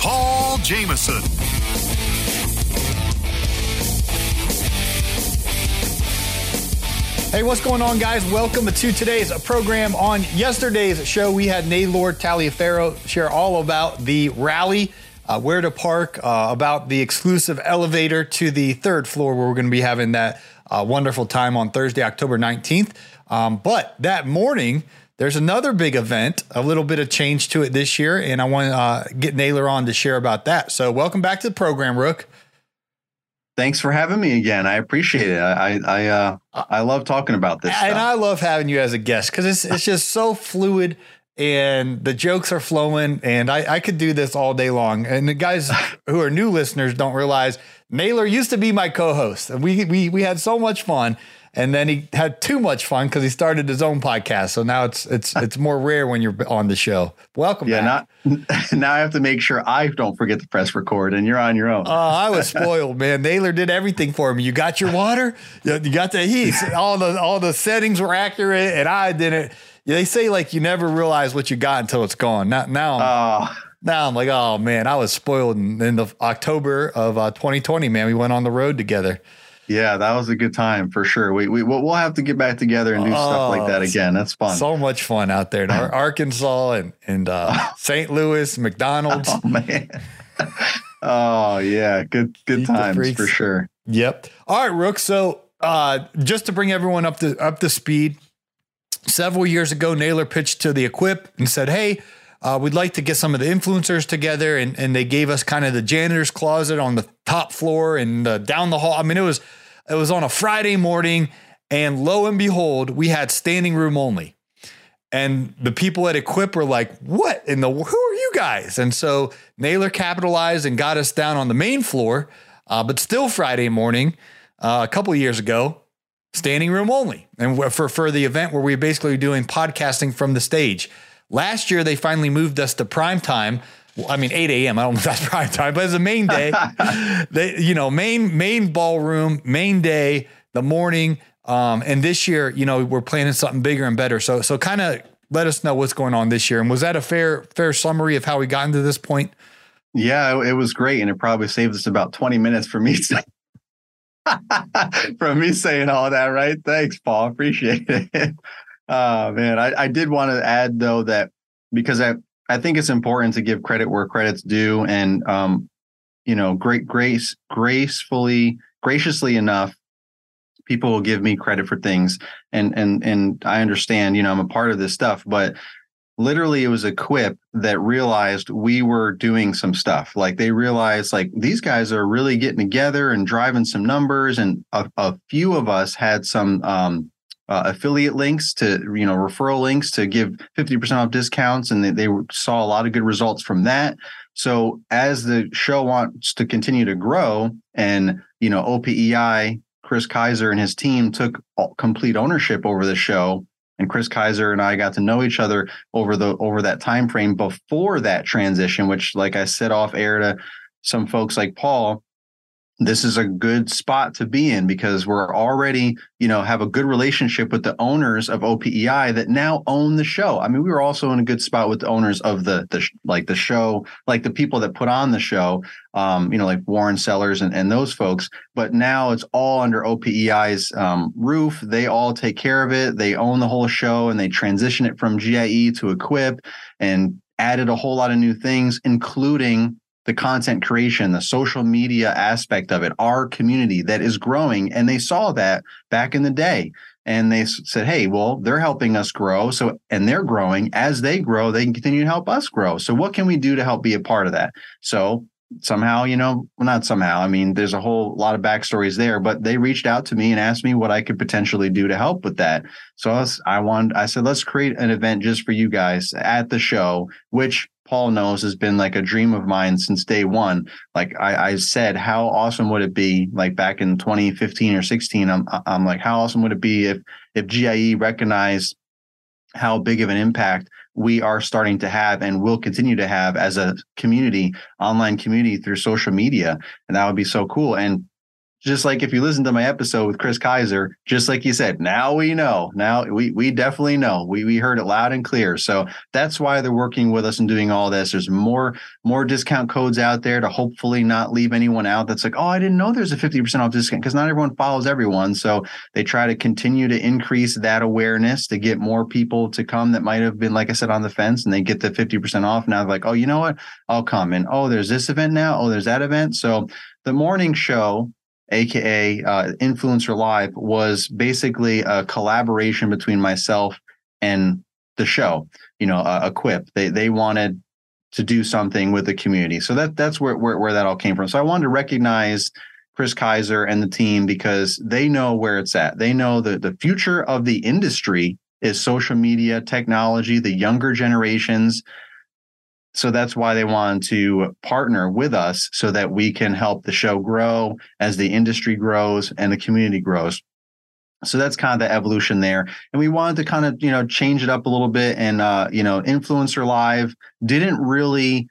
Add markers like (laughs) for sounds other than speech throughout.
Paul Jamison. Hey, what's going on, guys? Welcome to today's program. On yesterday's show, we had Naylor Taliaferro share all about the rally, uh, where to park, uh, about the exclusive elevator to the third floor, where we're going to be having that uh, wonderful time on Thursday, October 19th. Um, but that morning, there's another big event, a little bit of change to it this year, and I want to uh, get Naylor on to share about that. So, welcome back to the program, Rook. Thanks for having me again. I appreciate it. I I uh, I love talking about this. And stuff. I love having you as a guest because it's it's just so fluid and the jokes are flowing and I, I could do this all day long. And the guys who are new listeners don't realize Naylor used to be my co-host and we we we had so much fun. And then he had too much fun because he started his own podcast. So now it's it's it's more rare when you're on the show. Welcome. Yeah, back. not (laughs) now. I have to make sure I don't forget to press record, and you're on your own. Oh, I was spoiled, man. Naylor did everything for me. You got your water, you got the heat, all the all the settings were accurate, and I didn't. They say like you never realize what you got until it's gone. Now, now, I'm, Oh, now I'm like, oh man, I was spoiled in, in the October of uh, 2020. Man, we went on the road together. yeah, that was a good time for sure. We we we'll have to get back together and do stuff like that Oh, again. That's fun. So much fun out there in (laughs) Arkansas and and uh, (laughs) St. Louis, McDonald's. oh man. (laughs) oh yeah, good good Eat times for sure. Yep. All right, Rook. So uh, just to bring everyone up to up to speed, several years ago, Naylor pitched to the Equip and said, "Hey, uh, we'd like to get some of the influencers together," and and they gave us kind of the janitor's closet on the top floor and uh, down the hall. I mean, it was it was on a Friday morning, and lo and behold, we had standing room only. And the people at Equip were like, "What in the? Who are you guys?" And so Naylor capitalized and got us down on the main floor, uh, but still Friday morning, uh, a couple years ago, standing room only, and for for the event where we're basically doing podcasting from the stage. Last year, they finally moved us to prime time. I mean, 8 a.m. I don't know if that's (laughs) prime time, but it's a main day. (laughs) they, you know, main main ballroom, main day, the morning. Um, and this year, you know, we're planning something bigger and better. So, so kind of let us know what's going on this year. And was that a fair fair summary of how we got into this point? Yeah, it, was great, and it probably saved us about twenty minutes for me. (laughs) To, from me saying all that, right? Thanks, Paul. Appreciate it. Oh man, I, I did want to add though that because I I think it's important to give credit where credit's due, and um, you know, great grace, gracefully, graciously enough, people will give me credit for things, and and and I understand, you know, I'm a part of this stuff, but literally it was Equip that realized we were doing some stuff. Like they realized like these guys are really getting together and driving some numbers and a, a few of us had some um, uh, affiliate links to you know referral links to give 50% off discounts and they, they saw a lot of good results from that. So as the show wants to continue to grow and you know OPEI Kris Kiser and his team took complete ownership over the show and Kris Kiser and I got to know each other over the over that time frame before that transition, which, like I said off air to some folks like Paul, this is a good spot to be in because we're already, you know, have a good relationship with the owners of OPEI that now own the show. I mean, we were also in a good spot with the owners of the the like the show, like the people that put on the show, um, you know, like Warren Sellers and, and those folks. But now it's all under OPEI's um, roof. They all take care of it. They own the whole show and they transition it from GIE to Equip and added a whole lot of new things, including the content creation, the social media aspect of it, our community that is growing. And they saw that back in the day. And they said, hey, well, they're helping us grow. So, and they're growing. As they grow, they can continue to help us grow. So, what can we do to help be a part of that? So, somehow, you know, well, not somehow. I mean, there's a whole lot of backstories there, but they reached out to me and asked me what I could potentially do to help with that. So I, was, I wanted, I said, let's create an event just for you guys at the show, which Paul knows has been like a dream of mine since day one. Like I, I said, how awesome would it be? Like back in 2015 or 16, I'm, I'm like, how awesome would it be if, if GIE recognized how big of an impact we are starting to have and will continue to have as a community, online community through social media. And that would be so cool. And just like if you listen to my episode with Kris Kiser, just like you said, now we know. Now we we definitely know. We we heard it loud and clear. So that's why they're working with us and doing all this. There's more more discount codes out there to hopefully not leave anyone out. That's like, oh, I didn't know there's a 50% off discount because not everyone follows everyone. So they try to continue to increase that awareness to get more people to come that might have been, like I said, on the fence and they get the 50% off. Now they're like, oh, you know what? I'll come. And oh, there's this event now. Oh, there's that event. So the morning show aka uh, Influencer Live, was basically a collaboration between myself and the show. You know, uh, Equip. They they wanted to do something with the community, so that that's where, where where that all came from. So I wanted to recognize Kris Kiser and the team because they know where it's at. They know that the future of the industry is social media, technology, the younger generations so that's why they wanted to partner with us so that we can help the show grow as the industry grows and the community grows. So that's kind of the evolution there. And we wanted to kind of you know change it up a little bit and uh you know influencer live didn't really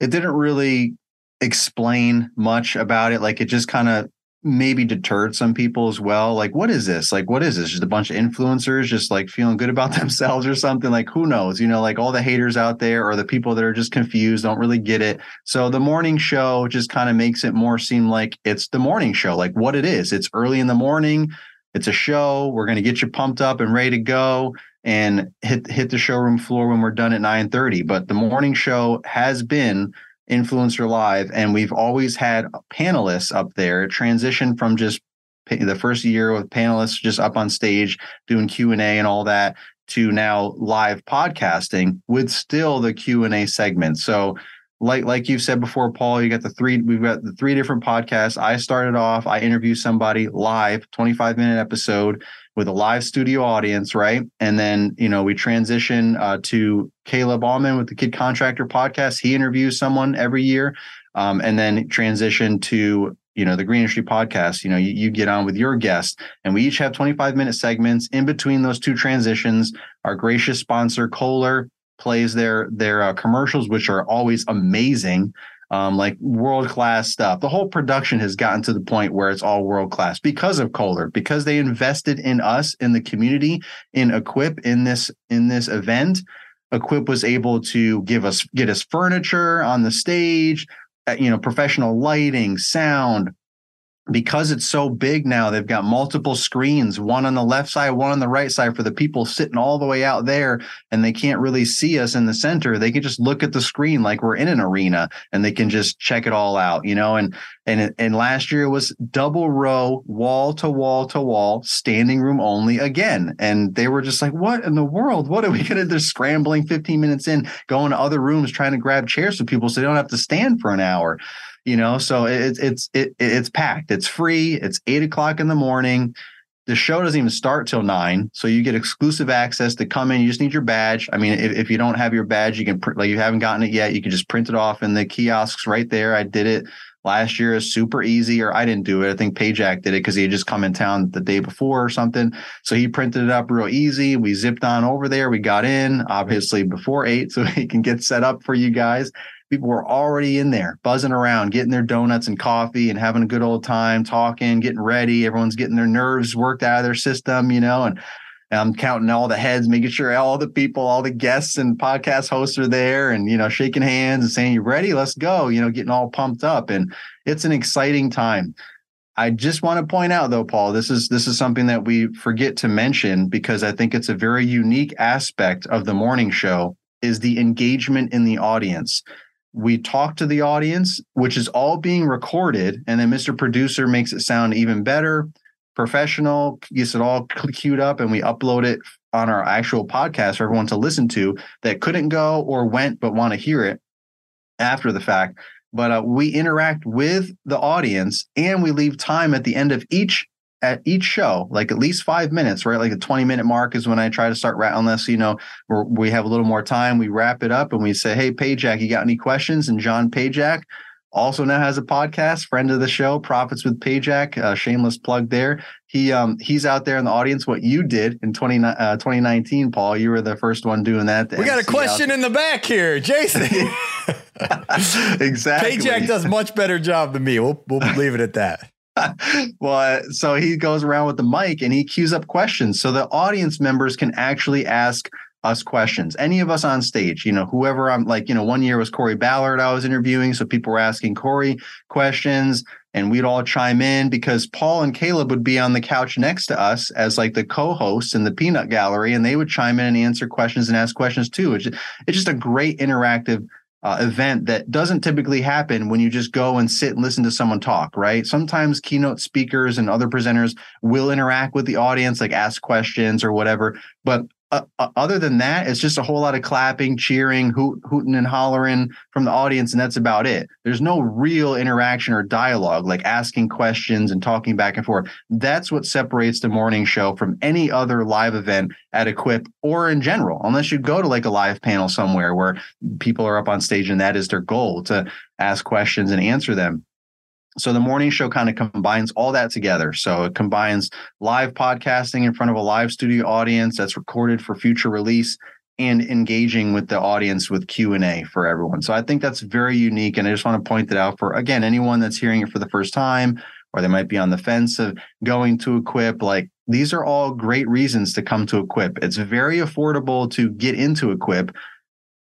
it didn't really explain much about it. Like it just kind of maybe deterred some people as well. Like, what is this? Like, what is this? Just a bunch of influencers just like feeling good about (laughs) themselves or something? Like, who knows? You know, like all the haters out there or the people that are just confused, don't really get it. So the morning show just kind of makes it more seem like it's the morning show, like what it is. It's early in the morning. It's a show. We're going to get you pumped up and ready to go and hit hit the showroom floor when we're done at 9:30. But the morning show has been Influencer Live, and we've always had panelists up there. Transition from just the first year with panelists just up on stage doing Q and A and all that to now live podcasting with still the Q and A segment. So like like you've said before, Paul, you got the three. We've got the three different podcasts. I started off. I interview somebody live, twenty five minute episode with a live studio audience, right? And then, you know, we transition uh, to Caleb Auman with the Kid Contractor podcast. He interviews someone every year. Um, and then transition to, you know, the Green Industry podcast. You know, you, you get on with your guest, and we each have 25 minute segments in between those two transitions. Our gracious sponsor, Kohler, plays their their uh, commercials, which are always amazing um, like world class stuff. The whole production has gotten to the point where it's all world class because of Kohler, because they invested in us, in the community, in Equip, in this in this event. Equip was able to give us get us furniture on the stage, uh, you know, professional lighting, sound, because it's so big now, they've got multiple screens, one on the left side, one on the right side for the people sitting all the way out there and they can't really see us in the center. They can just look at the screen like we're in an arena and they can just check it all out, you know, and and and last year it was double row, wall to wall to wall, standing room only again. And they were just like, what in the world? What are we going to do? Scrambling 15 minutes in, going to other rooms, trying to grab chairs so people so they don't have to stand for an hour you know? So it's it's it, it's packed. It's free. It's eight o'clock in the morning. The show doesn't even start till nine so you get exclusive access to come in. You just need your badge. I mean if, if you don't have your badge you can like you haven't gotten it yet you can just print it off in the kiosks right there. I did it last year. Is super easy or i didn't do it. I think Pajak did it because he had just come in town the day before or something. So he printed it up real easy. We zipped on over there. We got in obviously before eight (laughs) so he can get set up for you guys people were already in there buzzing around, getting their donuts and coffee and having a good old time, talking, getting ready. Everyone's getting their nerves worked out of their system, you know, and I'm counting all the heads, making sure all the people, all the guests and podcast hosts are there and, you know, shaking hands and saying, you ready? Let's go, you know, getting all pumped up. And it's an exciting time. I just want to point out though, Paul, this is this is something that we forget to mention because I think it's a very unique aspect of the morning show is the engagement in the audience we talk to the audience, which is all being recorded, and then Mr. Producer makes it sound even better, professional, gets it all queued up, and we upload it on our actual podcast for everyone to listen to that couldn't go or went but want to hear it after the fact. but uh, we interact with the audience and we leave time at the end of each at each show, like at least five minutes, right? Like a 20 minute mark is when I try to start, unless, you know, we have a little more time, we wrap it up and we say, Hey, Pajak, you got any questions? And John Pajak also now has a podcast, friend of the show, Profits with Pajak, uh, shameless plug there. He um he's out there in the audience. What you did in 20, uh, 2019, Paul, you were the first one doing that. We got a question in the back here, Jason. (laughs) exactly. Pajak does much better job than me. We'll we'll leave it at that. (laughs) well, so he goes around with the mic and he queues up questions so the audience members can actually ask us questions. Any of us on stage, you know, whoever I'm like, you know, one year was Corey Ballard I was interviewing. So people were asking Corey questions and we'd all chime in because Paul and Caleb would be on the couch next to us as like the co-hosts in the peanut gallery and they would chime in and answer questions and ask questions too. It's just, it's just a great interactive uh, event that doesn't typically happen when you just go and sit and listen to someone talk, right? Sometimes keynote speakers and other presenters will interact with the audience, like ask questions or whatever. But uh, other than that, it's just a whole lot of clapping, cheering, hoot, hooting, and hollering from the audience, and that's about it. There's no real interaction or dialogue, like asking questions and talking back and forth. That's what separates the morning show from any other live event at Equip or in general, unless you go to like a live panel somewhere where people are up on stage and that is their goal to ask questions and answer them. So the morning show kind of combines all that together. So it combines live podcasting in front of a live studio audience that's recorded for future release and engaging with the audience with Q&A for everyone. So I think that's very unique and I just want to point that out for again anyone that's hearing it for the first time or they might be on the fence of going to equip like these are all great reasons to come to equip. It's very affordable to get into equip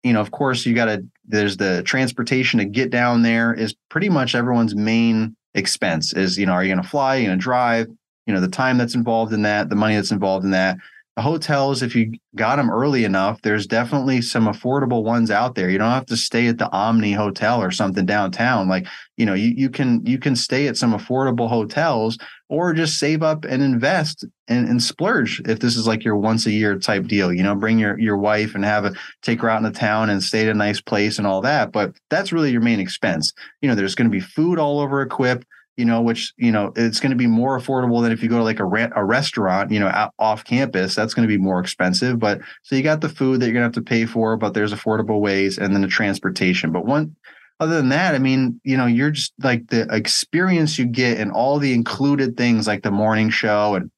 you know, of course, you got to, there's the transportation to get down there is pretty much everyone's main expense is, you know, are you going to fly? Are you going to drive? You know, the time that's involved in that, the money that's involved in that. Hotels, if you got them early enough, there's definitely some affordable ones out there. You don't have to stay at the Omni Hotel or something downtown. Like, you know, you, you can you can stay at some affordable hotels or just save up and invest and, and splurge if this is like your once a year type deal. You know, bring your your wife and have a take her out in the town and stay at a nice place and all that. But that's really your main expense. You know, there's going to be food all over Equip you know, which, you know, it's going to be more affordable than if you go to like a, re- a restaurant, you know, out, off campus, that's going to be more expensive. But so you got the food that you're going to have to pay for, but there's affordable ways and then the transportation. But one, other than that, I mean, you know, you're just like the experience you get and all the included things like the morning show and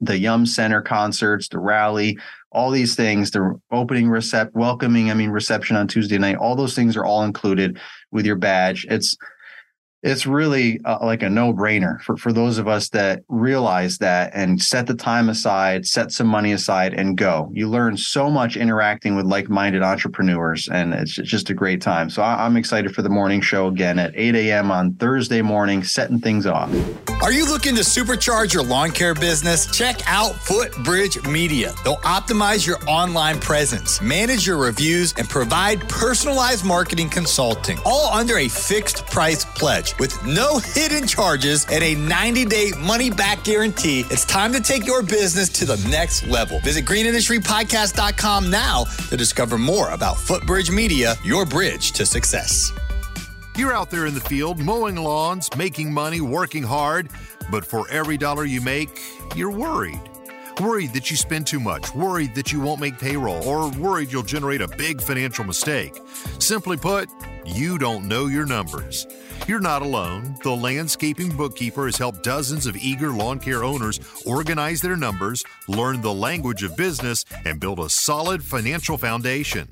the Yum Center concerts, the rally, all these things, the opening recept, welcoming, I mean, reception on Tuesday night, all those things are all included with your badge. It's it's really uh, like a no-brainer for, for those of us that realize that and set the time aside set some money aside and go. You learn so much interacting with like-minded entrepreneurs and it's just a great time. So i'm excited for the morning show again at 8 a.m on thursday morning setting things off. Are you looking to supercharge your lawn care business? Check out Footbridge Media. They'll optimize your online presence manage your reviews and provide personalized marketing consulting all under a fixed price pledge with no hidden charges and a 90 day money back guarantee. It's time to take your business to the next level. Visit greenindustrypodcast.com now to discover more about Footbridge Media, your bridge to success. You're out there in the field mowing lawns, making money, working hard, but for every dollar you make, you're worried. Worried that you spend too much, worried that you won't make payroll, or worried you'll generate a big financial mistake. Simply put, you don't know your numbers. You're not alone. The Landscaping Bookkeeper has helped dozens of eager lawn care owners organize their numbers, learn the language of business, and build a solid financial foundation.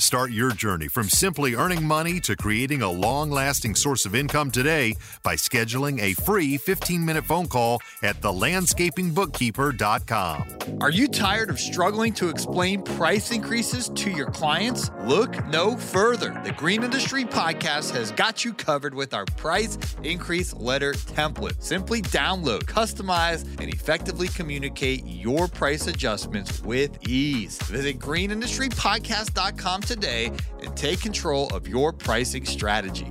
Start your journey from simply earning money to creating a long lasting source of income today by scheduling a free 15 minute phone call at thelandscapingbookkeeper.com. Are you tired of struggling to explain price increases to your clients? Look no further. The Green Industry Podcast has got you covered with our price increase letter template. Simply download, customize, and effectively communicate your price adjustments with ease. Visit greenindustrypodcast.com today and take control of your pricing strategy.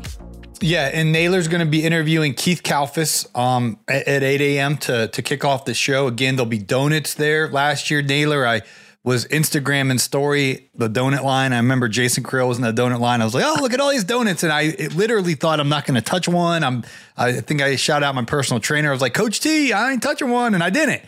Yeah, and Naylor's going to be interviewing Keith Kalfas um, at, at 8 a.m. to to kick off the show. Again, there'll be donuts there. Last year, Naylor, I was Instagram and story the donut line. I remember Jason Creel was in the donut line. I was like, oh, look at all these donuts, and I literally thought I'm not going to touch one. I'm I think I shout out my personal trainer. I was like, Coach T, I ain't touching one, and I didn't.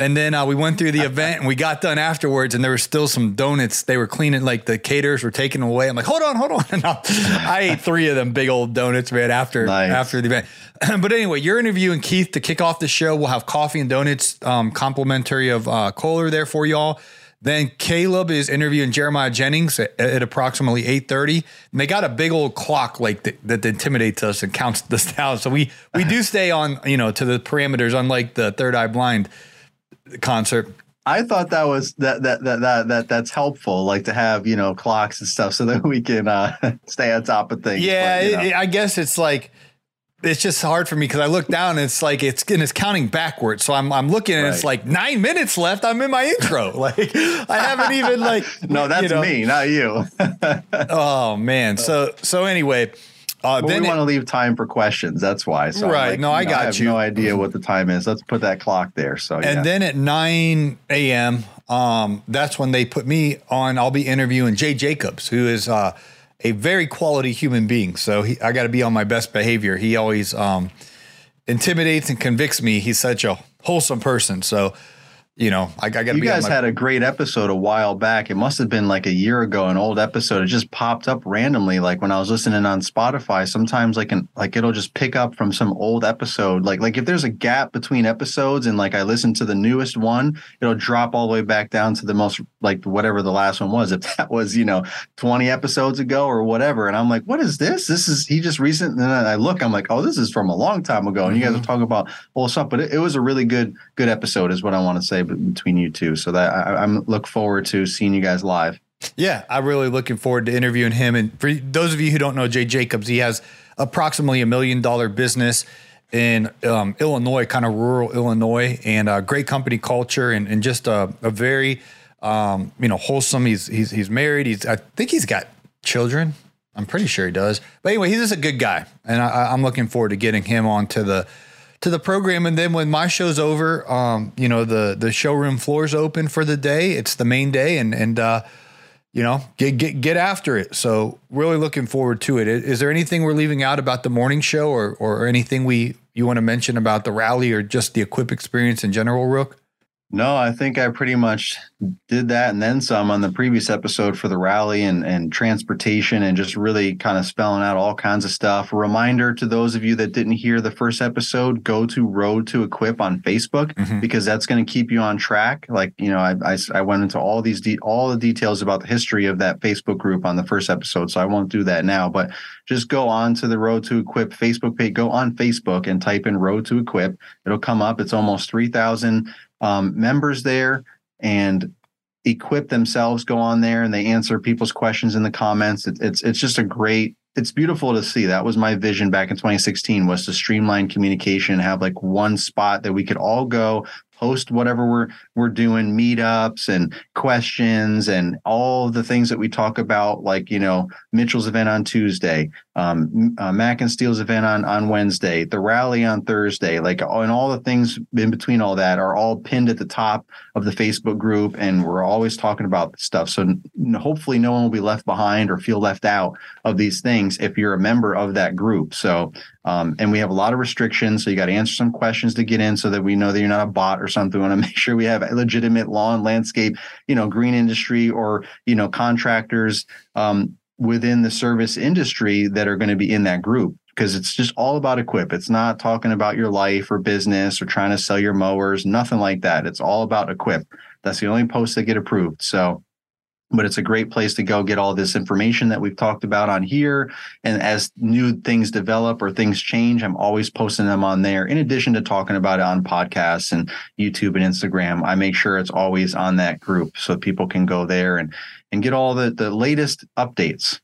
And then uh, we went through the event and we got done afterwards, and there were still some donuts. They were cleaning, like the caterers were taking away. I'm like, hold on, hold on. (laughs) And I, I ate three of them big old donuts, man, after nice. after the event. (clears throat) but anyway, you're interviewing Keith to kick off the show. We'll have coffee and donuts, um, complimentary of uh, Kohler there for y'all. Then Caleb is interviewing Jeremiah Jennings at, at approximately 8:30. And they got a big old clock like that, that intimidates us and counts (laughs) us down. So we we do (laughs) stay on, you know, to the parameters, unlike the Third Eye Blind concert. I thought that was that that that that that that's helpful, like to have you know clocks and stuff, so that (laughs) we can uh, (laughs) stay on top of things. Yeah, but, it, I guess it's like it's just hard for me because I look down and it's like it's and it's counting backwards. So I'm I'm looking and right. it's like nine minutes left. I'm in my intro. (laughs) Like I haven't even like no, that's you know. me, not you. oh man. So so anyway. Uh, well, we want to leave time for questions. That's why. So right. Like, no, I know, got I have you. No idea what the time is. Let's put that clock there. So and yeah. then at nine a.m., um, that's when they put me on. I'll be interviewing Jay Jacobs, who is uh, a very quality human being. So he, I got to be on my best behavior. He always um, intimidates and convicts me. He's such a wholesome person. So you know, I, I got to You guys my- had a great episode a while back. It must have been like a year ago, an old episode. It just popped up randomly, like when I was listening on Spotify. Sometimes, like, an, like it'll just pick up from some old episode. Like, like if there's a gap between episodes, and like I listen to the newest one, it'll drop all the way back down to the most, like whatever the last one was. If that was, you know, 20 episodes ago or whatever, and I'm like, what is this? This is he just recent. And then I look, I'm like, oh, this is from a long time ago, and mm-hmm. you guys are mm-hmm. talking about old stuff. But it, it was a really good, good episode, is what I want to say between you two. So that I, am look forward to seeing you guys live. Yeah, I'm really looking forward to interviewing him. And for those of you who don't know Jay Jacobs, he has approximately a million dollar business in um, Illinois, kind of rural Illinois, and a great company culture, and, and just a, a very um, you know wholesome. He's he's he's married. He's I think he's got children. I'm pretty sure he does. But anyway, he's just a good guy, and I, I'm looking forward to getting him onto the to the program. And then when my show's over, um, you know, the the showroom floor's open for the day. It's the main day, and and uh, you know, get get get after it. So really looking forward to it. Is there anything we're leaving out about the morning show, or or anything we you want to mention about the rally, or just the equip experience in general, Rook? No, I think I pretty much did that and then some on the previous episode for the rally and, and transportation and just really kind of spelling out all kinds of stuff. A reminder to those of you that didn't hear the first episode, go to Road to Equip on Facebook mm-hmm. because that's going to keep you on track. Like, you know, I, I, I went into all these, de- all the details about the history of that Facebook group on the first episode. So I won't do that now, but just go on to the Road to Equip Facebook page, go on Facebook and type in Road to Equip. It'll come up. It's almost 3,000 um, members there and equip themselves go on there and they answer people's questions in the comments. It, it's it's just a great it's beautiful to see. That was my vision back in 2016 was to streamline communication have like one spot that we could all go post whatever we're we're doing meetups and questions and all the things that we talk about like you know mitchell's event on tuesday um, uh, mac and steel's event on on wednesday the rally on thursday like and all the things in between all that are all pinned at the top of the facebook group and we're always talking about stuff. So hopefully no one will be left behind or feel left out of these things if you're a member of that group. So um, and we have a lot of restrictions. So you got to answer some questions to get in so that we know that you're not a bot or something. We want to (laughs) make sure we have legitimate lawn, landscape, you know, green industry or, you know, contractors um, within the service industry that are going to be in that group because it's just all about equip. It's not talking about your life or business or trying to sell your mowers, nothing like that. It's all about equip. That's the only posts that get approved. So but it's a great place to go get all this information that we've talked about on here. And as new things develop or things change, I'm always posting them on there. In addition to talking about it on podcasts and YouTube and Instagram, I make sure it's always on that group so people can go there and and get all the the latest updates.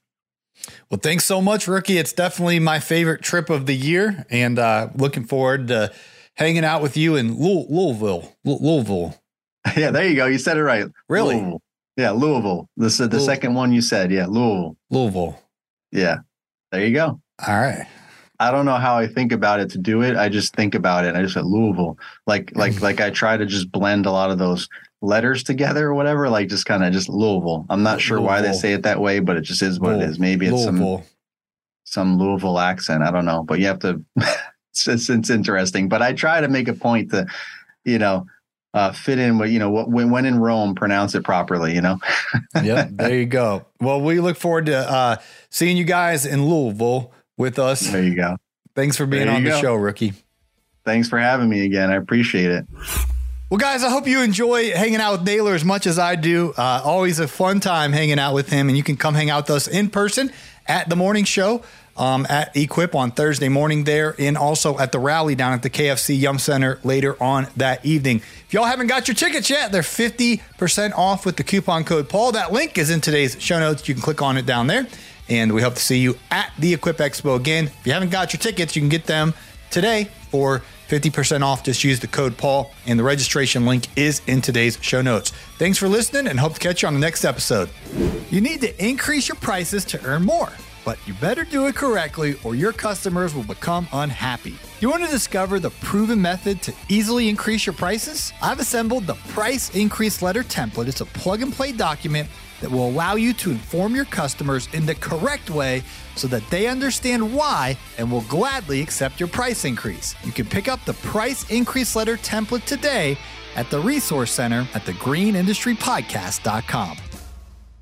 Well, thanks so much, Rookie. It's definitely my favorite trip of the year, and uh, looking forward to hanging out with you in Louisville. Louisville. (laughs) Yeah, there you go. You said it right. Really? Louisville. Yeah, Louisville. This is the Louisville. second one you said. Yeah, Louisville. Louisville. Yeah. There you go. All right. I don't know how I think about it to do it. I just think about it. I just said Louisville. Like (laughs) like like I try to just blend a lot of those letters together or whatever, like just kind of just Louisville. I'm not sure why they say it that way, but it just is what it is. Maybe it's some Louisville. some Louisville accent. I don't know, but you have to. (laughs) it's, it's, it's interesting, but I try to make a point to, you know, uh, fit in with you know what when when in Rome, pronounce it properly. You know. (laughs) yep, there you go. Well, we look forward to uh, seeing you guys in Louisville with us. there you go. Thanks for being on the go. show, rookie. Thanks for having me again. I appreciate it. Well, guys, I hope you enjoy hanging out with Naylor as much as I do. Uh, always a fun time hanging out with him, and you can come hang out with us in person at the morning show um, at Equip on Thursday morning there, and also at the rally down at the KFC Yum Center later on that evening. If y'all haven't got your tickets yet, they're 50% off with the coupon code Paul. That link is in today's show notes. You can click on it down there, and we hope to see you at the Equip Expo again. If you haven't got your tickets, you can get them today for 50% off. Just use the code Paul, and the registration link is in today's show notes. Thanks for listening, and hope to catch you on the next episode. You need to increase your prices to earn more, but you better do it correctly, or your customers will become unhappy. You want to discover the proven method to easily increase your prices? I've assembled the Price Increase Letter template. It's a plug and play document that will allow you to inform your customers in the correct way so that they understand why and will gladly accept your price increase. You can pick up the price increase letter template today at the Resource Center at thegreenindustrypodcast.com.